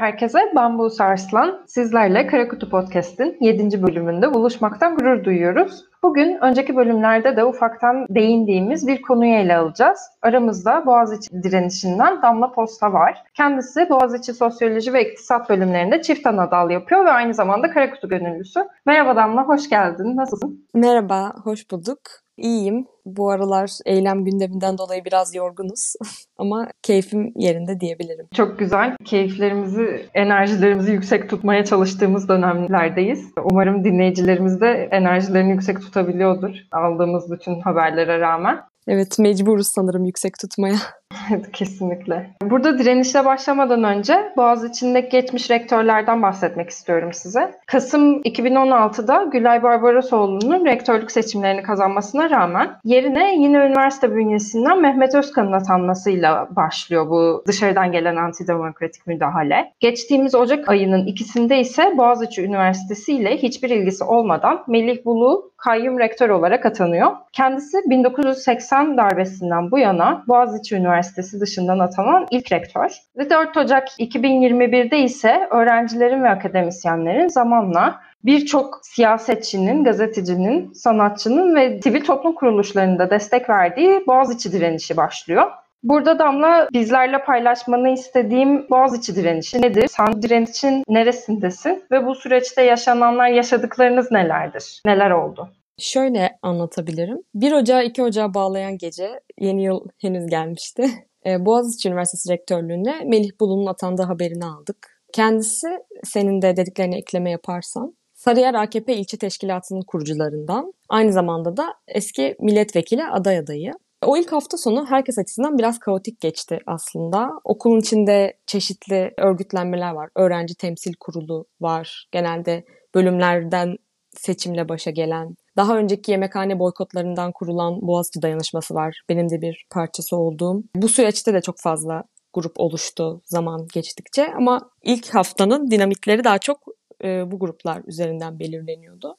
Herkese, ben Buse Arslan. Sizlerle Karakutu Podcast'in 7. bölümünde buluşmaktan gurur duyuyoruz. Bugün önceki bölümlerde de ufaktan değindiğimiz bir konuyu ele alacağız. Aramızda Boğaziçi direnişinden Damla Posta var. Kendisi Boğaziçi Sosyoloji ve İktisat bölümlerinde çift ana dal yapıyor ve aynı zamanda Karakutu gönüllüsü. Merhaba Damla, hoş geldin. Nasılsın? Merhaba, hoş bulduk. İyiyim. Bu aralar eylem gündeminden dolayı biraz yorgunuz ama keyfim yerinde diyebilirim. Çok güzel. Keyiflerimizi, enerjilerimizi yüksek tutmaya çalıştığımız dönemlerdeyiz. Umarım dinleyicilerimiz de enerjilerini yüksek tutabiliyordur aldığımız bütün haberlere rağmen. Evet mecburuz sanırım yüksek tutmaya. Kesinlikle. Burada direnişe başlamadan önce Boğaziçi'ndeki geçmiş rektörlerden bahsetmek istiyorum size. Kasım 2016'da Gülay Barbarosoğlu'nun rektörlük seçimlerini kazanmasına rağmen yerine yine üniversite bünyesinden Mehmet Özkan'ın atanmasıyla başlıyor bu dışarıdan gelen antidemokratik müdahale. Geçtiğimiz Ocak ayının ikisinde ise Boğaziçi Üniversitesi ile hiçbir ilgisi olmadan Melih Bulu kayyum rektör olarak atanıyor. Kendisi 1980 darbesinden bu yana Boğaziçi Üniversitesi dışından atanan ilk rektör. Ve 4 Ocak 2021'de ise öğrencilerin ve akademisyenlerin zamanla birçok siyasetçinin, gazetecinin, sanatçının ve sivil toplum kuruluşlarında destek verdiği Boğaziçi direnişi başlıyor. Burada Damla bizlerle paylaşmanı istediğim Boğaziçi direnişi nedir? Sen direnişin neresindesin? Ve bu süreçte yaşananlar, yaşadıklarınız nelerdir? Neler oldu? Şöyle anlatabilirim. 1 Ocağı 2 Ocağı bağlayan gece yeni yıl henüz gelmişti. Ee, Boğaziçi Üniversitesi Rektörlüğü'ne Melih Bulu'nun atandığı haberini aldık. Kendisi senin de dediklerine ekleme yaparsan Sarıyer AKP ilçe teşkilatının kurucularından aynı zamanda da eski milletvekili aday adayı. O ilk hafta sonu herkes açısından biraz kaotik geçti aslında. Okulun içinde çeşitli örgütlenmeler var. Öğrenci temsil kurulu var. Genelde bölümlerden seçimle başa gelen, daha önceki yemekhane boykotlarından kurulan Boğaziçi Dayanışması var. Benim de bir parçası olduğum. Bu süreçte de çok fazla grup oluştu zaman geçtikçe ama ilk haftanın dinamikleri daha çok e, bu gruplar üzerinden belirleniyordu.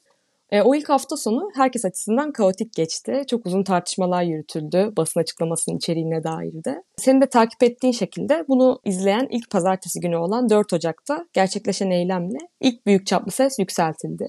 E, o ilk hafta sonu herkes açısından kaotik geçti. Çok uzun tartışmalar yürütüldü basın açıklamasının içeriğine dair de. Senin de takip ettiğin şekilde bunu izleyen ilk pazartesi günü olan 4 Ocak'ta gerçekleşen eylemle ilk büyük çaplı ses yükseltildi.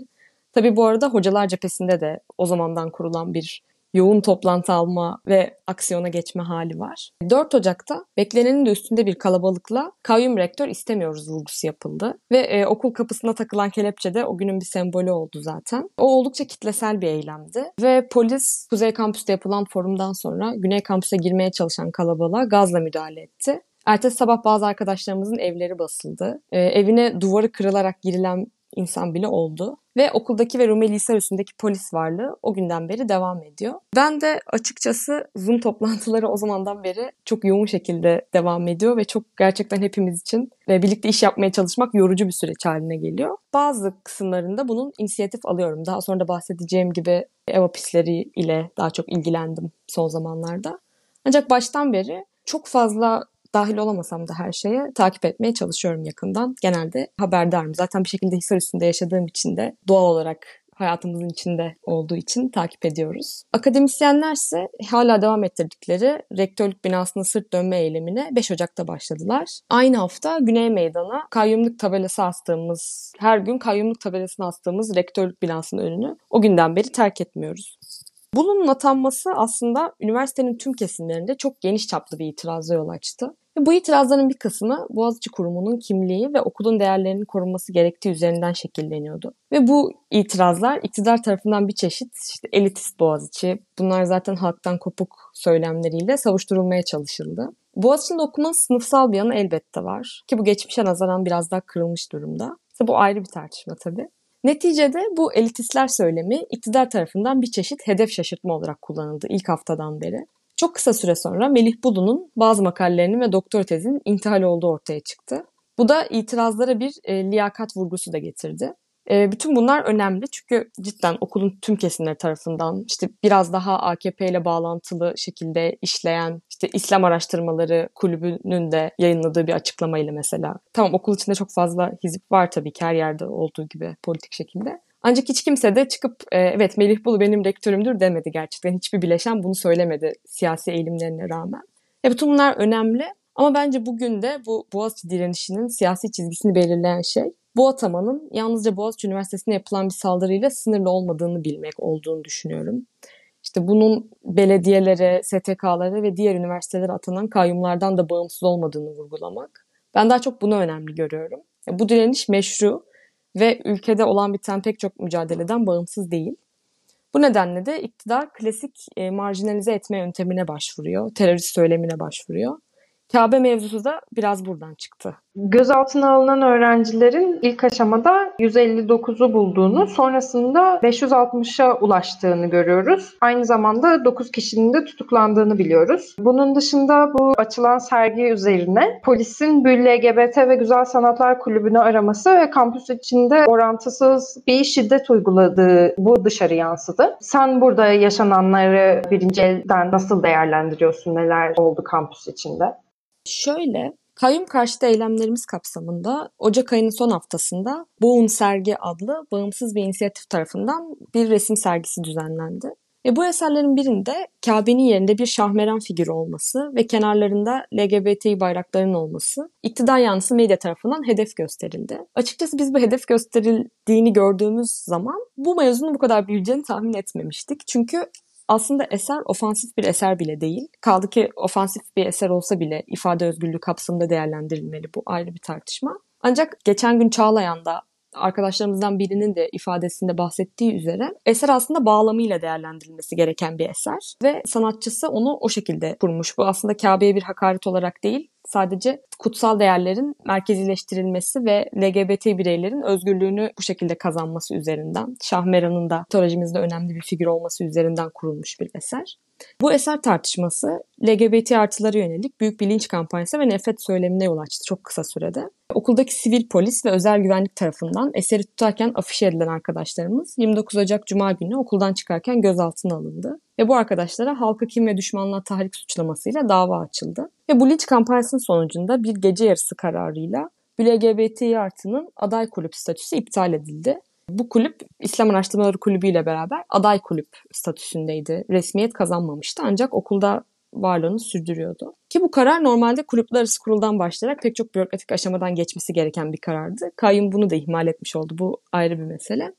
Tabii bu arada hocalar cephesinde de o zamandan kurulan bir yoğun toplantı alma ve aksiyona geçme hali var. 4 Ocak'ta beklenenin de üstünde bir kalabalıkla kayyum rektör istemiyoruz vurgusu yapıldı. Ve e, okul kapısına takılan kelepçe de o günün bir sembolü oldu zaten. O oldukça kitlesel bir eylemdi. Ve polis Kuzey Kampüs'te yapılan forumdan sonra Güney Kampüs'e girmeye çalışan kalabalığa gazla müdahale etti. Ertesi sabah bazı arkadaşlarımızın evleri basıldı. Ee, evine duvarı kırılarak girilen insan bile oldu. Ve okuldaki ve Rumeli Hisar üstündeki polis varlığı o günden beri devam ediyor. Ben de açıkçası Zoom toplantıları o zamandan beri çok yoğun şekilde devam ediyor ve çok gerçekten hepimiz için ve birlikte iş yapmaya çalışmak yorucu bir süreç haline geliyor. Bazı kısımlarında bunun inisiyatif alıyorum. Daha sonra da bahsedeceğim gibi ev hapisleri ile daha çok ilgilendim son zamanlarda. Ancak baştan beri çok fazla dahil olamasam da her şeye takip etmeye çalışıyorum yakından. Genelde haberdarım. Zaten bir şekilde Hisar üstünde yaşadığım için de doğal olarak hayatımızın içinde olduğu için takip ediyoruz. Akademisyenler ise hala devam ettirdikleri rektörlük binasına sırt dönme eylemine 5 Ocak'ta başladılar. Aynı hafta Güney Meydan'a kayyumluk tabelası astığımız, her gün kayyumluk tabelasını astığımız rektörlük binasının önünü o günden beri terk etmiyoruz. Bunun atanması aslında üniversitenin tüm kesimlerinde çok geniş çaplı bir itiraza yol açtı. Bu itirazların bir kısmı Boğaziçi Kurumu'nun kimliği ve okulun değerlerinin korunması gerektiği üzerinden şekilleniyordu. Ve bu itirazlar iktidar tarafından bir çeşit işte elitist Boğaziçi, bunlar zaten halktan kopuk söylemleriyle savuşturulmaya çalışıldı. Boğaziçi'nde okumanın sınıfsal bir yanı elbette var. Ki bu geçmişe nazaran biraz daha kırılmış durumda. İşte bu ayrı bir tartışma tabii. Neticede bu elitistler söylemi iktidar tarafından bir çeşit hedef şaşırtma olarak kullanıldı ilk haftadan beri. Çok kısa süre sonra Melih Bulu'nun bazı makalelerini ve doktor tezinin intihal olduğu ortaya çıktı. Bu da itirazlara bir e, liyakat vurgusu da getirdi. E, bütün bunlar önemli çünkü cidden okulun tüm kesimleri tarafından işte biraz daha AKP ile bağlantılı şekilde işleyen işte İslam Araştırmaları Kulübü'nün de yayınladığı bir açıklamayla mesela. Tamam okul içinde çok fazla hizip var tabii ki her yerde olduğu gibi politik şekilde. Ancak hiç kimse de çıkıp e, evet Melih Bulu benim rektörümdür demedi gerçekten. Hiçbir bileşen bunu söylemedi siyasi eğilimlerine rağmen. E bütün bunlar önemli Ama bence bugün de bu Boğaziçi direnişinin siyasi çizgisini belirleyen şey bu atamanın yalnızca Boğaziçi Üniversitesi'ne yapılan bir saldırıyla sınırlı olmadığını bilmek olduğunu düşünüyorum. İşte bunun belediyelere, STK'lara ve diğer üniversitelere atanan kayyumlardan da bağımsız olmadığını vurgulamak. Ben daha çok bunu önemli görüyorum. Bu direniş meşru ve ülkede olan biten pek çok mücadeleden bağımsız değil. Bu nedenle de iktidar klasik e, marjinalize etme yöntemine başvuruyor, terörist söylemine başvuruyor. Kabe mevzusu da biraz buradan çıktı. Gözaltına alınan öğrencilerin ilk aşamada 159'u bulduğunu, sonrasında 560'a ulaştığını görüyoruz. Aynı zamanda 9 kişinin de tutuklandığını biliyoruz. Bunun dışında bu açılan sergi üzerine polisin bir LGBT ve Güzel Sanatlar Kulübü'nü araması ve kampüs içinde orantısız bir şiddet uyguladığı bu dışarı yansıdı. Sen burada yaşananları birinci elden nasıl değerlendiriyorsun? Neler oldu kampüs içinde? Şöyle, kayyum karşıtı eylemlerimiz kapsamında Ocak ayının son haftasında Boğun Sergi adlı bağımsız bir inisiyatif tarafından bir resim sergisi düzenlendi. Ve bu eserlerin birinde Kabe'nin yerinde bir şahmeran figürü olması ve kenarlarında LGBTİ bayraklarının olması iktidar yanlısı medya tarafından hedef gösterildi. Açıkçası biz bu hedef gösterildiğini gördüğümüz zaman bu mevzunun bu kadar büyüyeceğini tahmin etmemiştik. Çünkü aslında eser ofansif bir eser bile değil. Kaldı ki ofansif bir eser olsa bile ifade özgürlüğü kapsamında değerlendirilmeli. Bu ayrı bir tartışma. Ancak geçen gün Çağlayan'da arkadaşlarımızdan birinin de ifadesinde bahsettiği üzere eser aslında bağlamıyla değerlendirilmesi gereken bir eser ve sanatçısı onu o şekilde kurmuş. Bu aslında Kabe'ye bir hakaret olarak değil, sadece kutsal değerlerin merkezileştirilmesi ve LGBT bireylerin özgürlüğünü bu şekilde kazanması üzerinden, Şahmeran'ın da mitolojimizde önemli bir figür olması üzerinden kurulmuş bir eser. Bu eser tartışması LGBT artılara yönelik büyük bilinç kampanyası ve nefret söylemine yol açtı çok kısa sürede. Okuldaki sivil polis ve özel güvenlik tarafından eseri tutarken afişe edilen arkadaşlarımız 29 Ocak Cuma günü okuldan çıkarken gözaltına alındı. Ve bu arkadaşlara halka kim ve düşmanlığa tahrik suçlamasıyla dava açıldı. Ve bu linç kampanyasının sonucunda bir gece yarısı kararıyla LGBTİ artının aday kulüp statüsü iptal edildi. Bu kulüp İslam Araştırmaları Kulübü ile beraber aday kulüp statüsündeydi. Resmiyet kazanmamıştı ancak okulda varlığını sürdürüyordu. Ki bu karar normalde kulüpler arası kuruldan başlayarak pek çok bürokratik aşamadan geçmesi gereken bir karardı. Kayyum bunu da ihmal etmiş oldu. Bu ayrı bir mesele.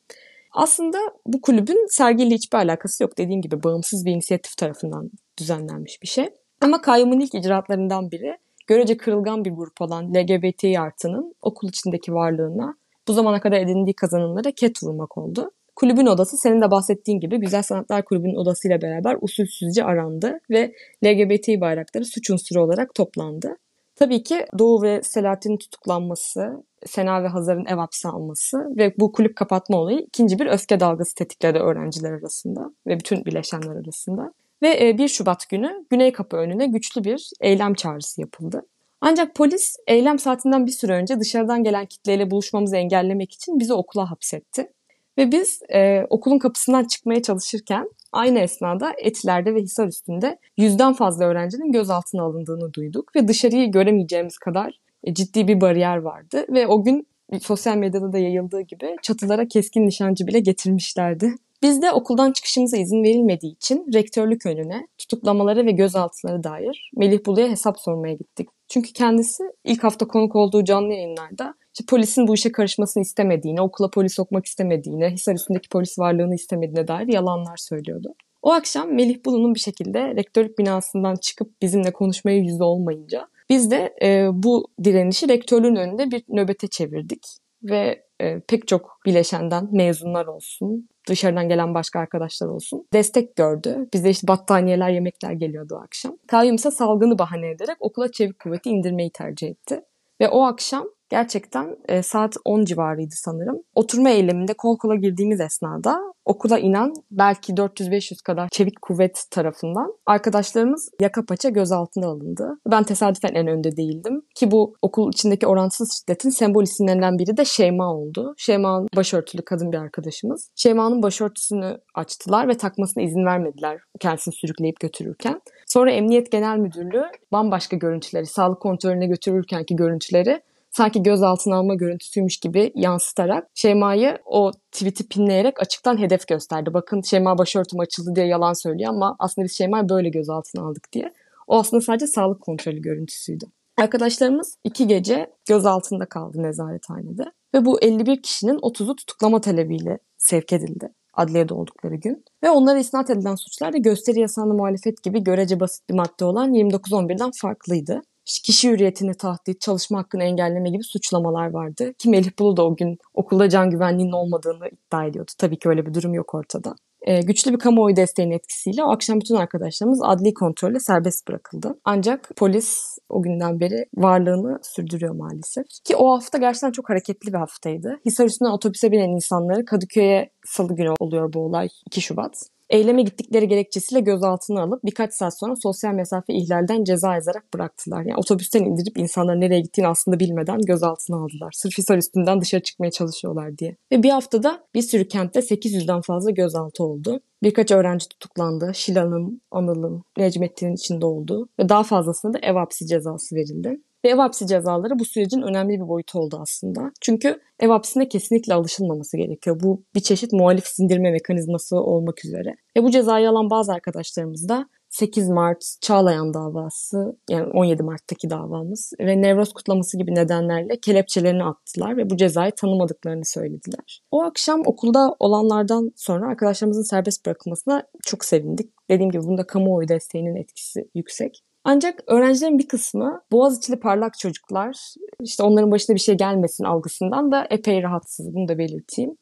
Aslında bu kulübün sergiyle hiçbir alakası yok. Dediğim gibi bağımsız bir inisiyatif tarafından düzenlenmiş bir şey. Ama kayyumun ilk icraatlarından biri görece kırılgan bir grup olan LGBT artının okul içindeki varlığına bu zamana kadar edindiği kazanımlara ket vurmak oldu. Kulübün odası senin de bahsettiğin gibi Güzel Sanatlar Kulübü'nün odasıyla beraber usulsüzce arandı ve LGBT bayrakları suç unsuru olarak toplandı. Tabii ki Doğu ve Selahattin'in tutuklanması, Sena ve Hazar'ın ev hapse alması ve bu kulüp kapatma olayı ikinci bir öfke dalgası tetikledi öğrenciler arasında ve bütün bileşenler arasında. Ve 1 e, Şubat günü Güney Kapı önüne güçlü bir eylem çağrısı yapıldı. Ancak polis eylem saatinden bir süre önce dışarıdan gelen kitleyle buluşmamızı engellemek için bizi okula hapsetti. Ve biz e, okulun kapısından çıkmaya çalışırken aynı esnada Etiler'de ve Hisar üstünde yüzden fazla öğrencinin gözaltına alındığını duyduk. Ve dışarıyı göremeyeceğimiz kadar e, ciddi bir bariyer vardı. Ve o gün sosyal medyada da yayıldığı gibi çatılara keskin nişancı bile getirmişlerdi. Biz de okuldan çıkışımıza izin verilmediği için rektörlük önüne tutuklamaları ve gözaltıları dair Melih Bulu'ya hesap sormaya gittik. Çünkü kendisi ilk hafta konuk olduğu canlı yayınlarda işte polisin bu işe karışmasını istemediğini, okula polis sokmak istemediğini, Hisar üstündeki polis varlığını istemediğine dair yalanlar söylüyordu. O akşam Melih Bulu'nun bir şekilde rektörlük binasından çıkıp bizimle konuşmaya yüzü olmayınca biz de e, bu direnişi rektörlüğün önünde bir nöbete çevirdik ve e, pek çok bileşenden mezunlar olsun, dışarıdan gelen başka arkadaşlar olsun destek gördü. Bize işte battaniyeler, yemekler geliyordu o akşam. Kayyum ise salgını bahane ederek okula çevik kuvveti indirmeyi tercih etti. Ve o akşam gerçekten e, saat 10 civarıydı sanırım. Oturma eyleminde kol kola girdiğimiz esnada okula inen belki 400-500 kadar çevik kuvvet tarafından arkadaşlarımız yaka paça gözaltına alındı. Ben tesadüfen en önde değildim ki bu okul içindeki orantısız şiddetin sembol isimlerinden biri de Şeyma oldu. Şeyma'nın başörtülü kadın bir arkadaşımız. Şeyma'nın başörtüsünü açtılar ve takmasına izin vermediler kendisini sürükleyip götürürken. Sonra Emniyet Genel Müdürlüğü bambaşka görüntüleri, sağlık kontrolüne götürürkenki görüntüleri sanki gözaltına alma görüntüsüymüş gibi yansıtarak Şeyma'yı o tweet'i pinleyerek açıktan hedef gösterdi. Bakın Şeyma başörtüm açıldı diye yalan söylüyor ama aslında biz Şeyma'yı böyle gözaltına aldık diye. O aslında sadece sağlık kontrolü görüntüsüydü. Arkadaşlarımız iki gece gözaltında kaldı nezarethanede. Ve bu 51 kişinin 30'u tutuklama talebiyle sevk edildi adliyede oldukları gün. Ve onlara isnat edilen suçlar da gösteri yasağına muhalefet gibi görece basit bir madde olan 29.11'den farklıydı. Kişi hürriyetini tahdit, çalışma hakkını engelleme gibi suçlamalar vardı. Ki Melih Bulu da o gün okulda can güvenliğinin olmadığını iddia ediyordu. Tabii ki öyle bir durum yok ortada. Ee, güçlü bir kamuoyu desteğinin etkisiyle o akşam bütün arkadaşlarımız adli kontrolle serbest bırakıldı. Ancak polis o günden beri varlığını sürdürüyor maalesef. Ki o hafta gerçekten çok hareketli bir haftaydı. Hisar üstünden otobüse binen insanları Kadıköy'e salı günü oluyor bu olay 2 Şubat eyleme gittikleri gerekçesiyle gözaltına alıp birkaç saat sonra sosyal mesafe ihlalden ceza yazarak bıraktılar. Yani otobüsten indirip insanların nereye gittiğini aslında bilmeden gözaltına aldılar. Sırf Hisar üstünden dışarı çıkmaya çalışıyorlar diye. Ve bir haftada bir sürü kentte 800'den fazla gözaltı oldu. Birkaç öğrenci tutuklandı. Şila'nın, Anıl'ın, Necmettin'in içinde olduğu ve daha fazlasına da ev hapsi cezası verildi. Ve ev hapsi cezaları bu sürecin önemli bir boyutu oldu aslında. Çünkü ev hapsine kesinlikle alışılmaması gerekiyor. Bu bir çeşit muhalif sindirme mekanizması olmak üzere. Ve bu cezayı alan bazı arkadaşlarımız da 8 Mart Çağlayan davası yani 17 Mart'taki davamız ve Nevroz kutlaması gibi nedenlerle kelepçelerini attılar ve bu cezayı tanımadıklarını söylediler. O akşam okulda olanlardan sonra arkadaşlarımızın serbest bırakılmasına çok sevindik. Dediğim gibi bunda kamuoyu desteğinin etkisi yüksek. Ancak öğrencilerin bir kısmı Boğaziçi'li parlak çocuklar, işte onların başına bir şey gelmesin algısından da epey rahatsız. Bunu da belirteyim.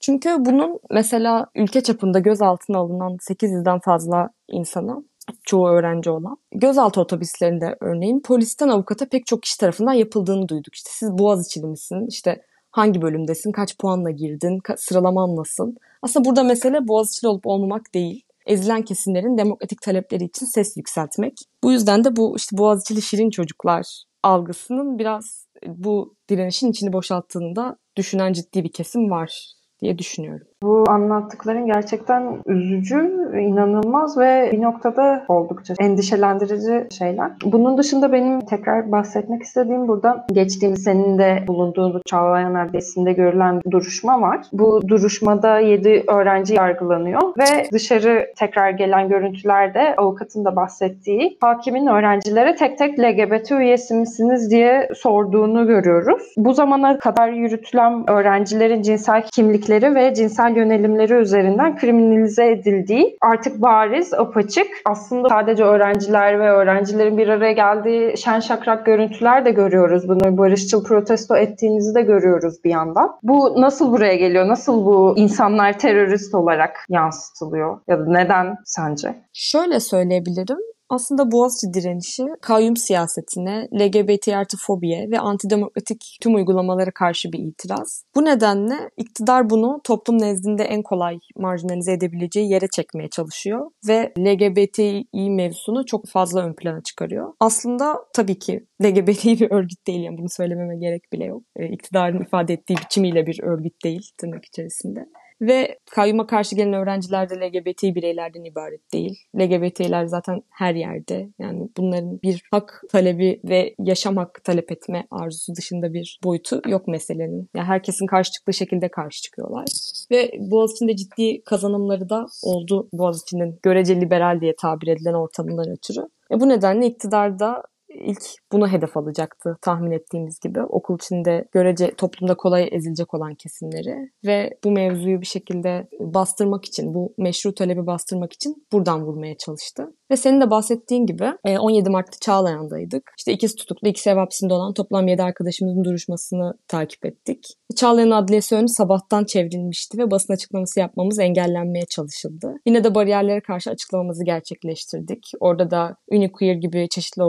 Çünkü bunun mesela ülke çapında gözaltına alınan 800'den fazla insana çoğu öğrenci olan. Gözaltı otobüslerinde örneğin polisten avukata pek çok kişi tarafından yapıldığını duyduk. İşte siz Boğaziçi'li misin? İşte hangi bölümdesin? Kaç puanla girdin? Sıralaman nasıl? Aslında burada mesele Boğaziçi'li olup olmamak değil ezilen kesimlerin demokratik talepleri için ses yükseltmek. Bu yüzden de bu işte Boğaziçi'li şirin çocuklar algısının biraz bu direnişin içini boşalttığını da düşünen ciddi bir kesim var diye düşünüyorum. Bu anlattıkların gerçekten üzücü, inanılmaz ve bir noktada oldukça endişelendirici şeyler. Bunun dışında benim tekrar bahsetmek istediğim burada geçtiğimiz senin de bulunduğu Çağlayan Adliyesi'nde görülen duruşma var. Bu duruşmada 7 öğrenci yargılanıyor ve dışarı tekrar gelen görüntülerde avukatın da bahsettiği hakimin öğrencilere tek tek LGBT üyesi misiniz diye sorduğunu görüyoruz. Bu zamana kadar yürütülen öğrencilerin cinsel kimlikleri ve cinsel cinsel yönelimleri üzerinden kriminalize edildiği artık bariz, apaçık. Aslında sadece öğrenciler ve öğrencilerin bir araya geldiği şen şakrak görüntüler de görüyoruz. Bunu barışçıl protesto ettiğinizi de görüyoruz bir yandan. Bu nasıl buraya geliyor? Nasıl bu insanlar terörist olarak yansıtılıyor? Ya da neden sence? Şöyle söyleyebilirim aslında Boğaziçi direnişi kayyum siyasetine, LGBT artı fobiye ve antidemokratik tüm uygulamalara karşı bir itiraz. Bu nedenle iktidar bunu toplum nezdinde en kolay marjinalize edebileceği yere çekmeye çalışıyor ve LGBTİ mevzusunu çok fazla ön plana çıkarıyor. Aslında tabii ki LGBTİ bir örgüt değil yani bunu söylememe gerek bile yok. E, iktidarın ifade ettiği biçimiyle bir örgüt değil tırnak içerisinde. Ve kayyuma karşı gelen öğrenciler de LGBT bireylerden ibaret değil. LGBT'ler zaten her yerde. Yani bunların bir hak talebi ve yaşam hakkı talep etme arzusu dışında bir boyutu yok meselenin. Yani herkesin karşı çıktığı şekilde karşı çıkıyorlar. Ve Boğaziçi'nde ciddi kazanımları da oldu Boğaziçi'nin görece liberal diye tabir edilen ortamından ötürü. E bu nedenle iktidarda ilk bunu hedef alacaktı tahmin ettiğimiz gibi. Okul içinde görece toplumda kolay ezilecek olan kesimleri ve bu mevzuyu bir şekilde bastırmak için, bu meşru talebi bastırmak için buradan vurmaya çalıştı. Ve senin de bahsettiğin gibi 17 e, Mart'ta Çağlayan'daydık. İşte ikisi tutuklu, ikisi ev hapsinde olan toplam 7 arkadaşımızın duruşmasını takip ettik. Çağlayan adliyesi önü sabahtan çevrilmişti ve basın açıklaması yapmamız engellenmeye çalışıldı. Yine de bariyerlere karşı açıklamamızı gerçekleştirdik. Orada da Uniqueer gibi çeşitli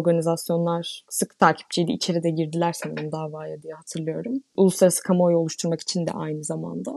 organizasyonlar sık takipçiydi. İçeri de girdiler sanırım davaya diye hatırlıyorum. Uluslararası kamuoyu oluşturmak için de aynı zamanda.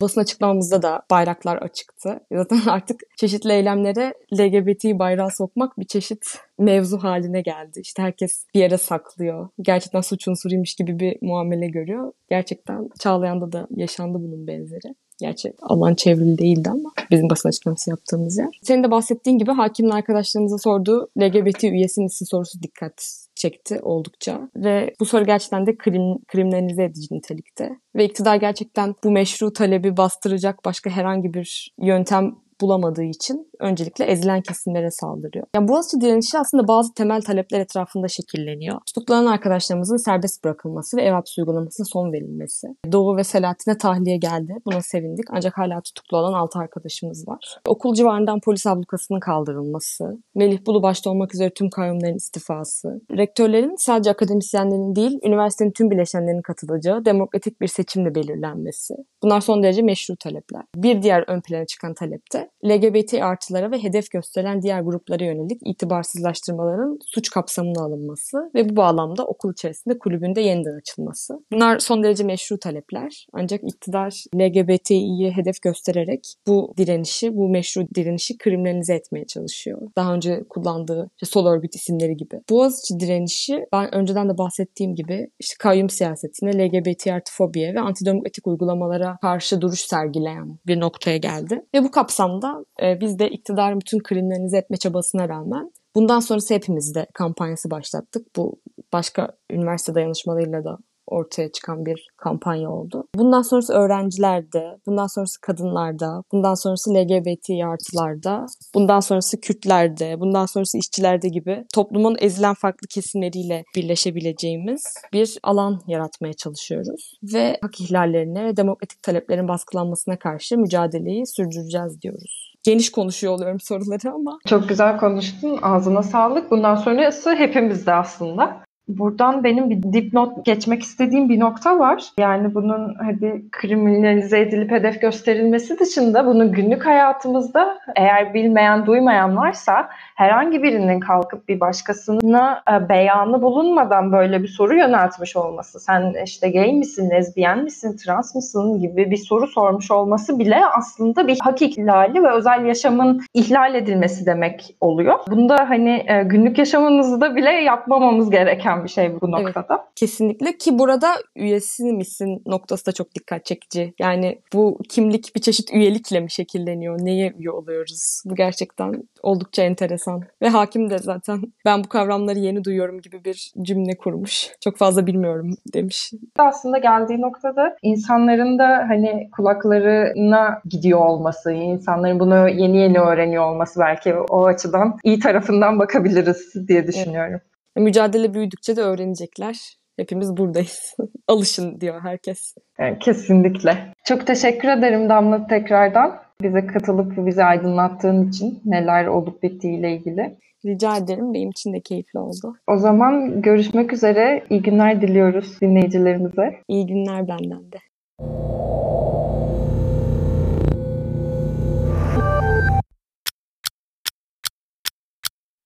Basın açıklamamızda da bayraklar açıktı. Zaten artık çeşitli eylemlere LGBT bayrağı sokmak bir çeşit mevzu haline geldi. İşte herkes bir yere saklıyor. Gerçekten suç unsuruymuş gibi bir muamele görüyor. Gerçekten Çağlayan'da da yaşandı bunun benzeri. Gerçi alan çevrili değildi ama bizim basın açıklaması yaptığımız yer. Senin de bahsettiğin gibi hakimin arkadaşlarımıza sorduğu LGBT üyesi misin sorusu dikkat çekti oldukça. Ve bu soru gerçekten de krim, kriminalize edici nitelikte. Ve iktidar gerçekten bu meşru talebi bastıracak başka herhangi bir yöntem bulamadığı için öncelikle ezilen kesimlere saldırıyor. Yani Boğaziçi direnişi aslında bazı temel talepler etrafında şekilleniyor. Tutuklanan arkadaşlarımızın serbest bırakılması ve ev hapsi uygulamasına son verilmesi. Doğu ve Selahattin'e tahliye geldi. Buna sevindik. Ancak hala tutuklu olan 6 arkadaşımız var. Okul civarından polis ablukasının kaldırılması, Melih Bulu başta olmak üzere tüm kayyumların istifası, rektörlerin sadece akademisyenlerin değil, üniversitenin tüm bileşenlerinin katılacağı demokratik bir seçimle belirlenmesi. Bunlar son derece meşru talepler. Bir diğer ön plana çıkan talep de LGBT artılara ve hedef gösterilen diğer gruplara yönelik itibarsızlaştırmaların suç kapsamına alınması ve bu bağlamda okul içerisinde kulübünde yeniden açılması. Bunlar son derece meşru talepler. Ancak iktidar LGBTİ'yi hedef göstererek bu direnişi, bu meşru direnişi kriminalize etmeye çalışıyor. Daha önce kullandığı işte sol örgüt isimleri gibi. Boğaziçi direnişi ben önceden de bahsettiğim gibi işte kayyum siyasetine, LGBT artı fobiye ve antidemokratik uygulamalara karşı duruş sergileyen bir noktaya geldi. Ve bu kapsamda e, biz de iktidarın bütün kriminalize etme çabasına rağmen bundan sonrası hepimizde kampanyası başlattık. Bu başka üniversite dayanışmalarıyla da ortaya çıkan bir kampanya oldu. Bundan sonrası öğrencilerde, bundan sonrası kadınlarda, bundan sonrası LGBT artılarda, bundan sonrası Kürtlerde, bundan sonrası işçilerde gibi toplumun ezilen farklı kesimleriyle birleşebileceğimiz bir alan yaratmaya çalışıyoruz. Ve hak ihlallerine ve demokratik taleplerin baskılanmasına karşı mücadeleyi sürdüreceğiz diyoruz geniş konuşuyor oluyorum soruları ama. Çok güzel konuştun. Ağzına sağlık. Bundan sonrası hepimizde aslında. Buradan benim bir dipnot geçmek istediğim bir nokta var. Yani bunun hadi kriminalize edilip hedef gösterilmesi dışında bunu günlük hayatımızda eğer bilmeyen, duymayan varsa herhangi birinin kalkıp bir başkasına e, beyanı bulunmadan böyle bir soru yöneltmiş olması, sen işte gay misin, lezbiyen misin, trans mısın gibi bir soru sormuş olması bile aslında bir hak ihlali ve özel yaşamın ihlal edilmesi demek oluyor. Bunda hani e, günlük yaşamımızda bile yapmamamız gereken bir şey bu noktada. Evet, kesinlikle ki burada üyesi misin noktası da çok dikkat çekici. Yani bu kimlik bir çeşit üyelikle mi şekilleniyor? Neye üye oluyoruz? Bu gerçekten oldukça enteresan. Ve hakim de zaten ben bu kavramları yeni duyuyorum gibi bir cümle kurmuş. Çok fazla bilmiyorum demiş. Aslında geldiği noktada insanların da hani kulaklarına gidiyor olması, insanların bunu yeni yeni öğreniyor olması belki o açıdan iyi tarafından bakabiliriz diye düşünüyorum. Evet. Mücadele büyüdükçe de öğrenecekler. Hepimiz buradayız. Alışın diyor herkes. Kesinlikle. Çok teşekkür ederim Damla tekrardan. Bize katılıp bizi aydınlattığın için neler olup bittiğiyle ilgili. Rica ederim. Benim için de keyifli oldu. O zaman görüşmek üzere. İyi günler diliyoruz dinleyicilerimize. İyi günler benden de.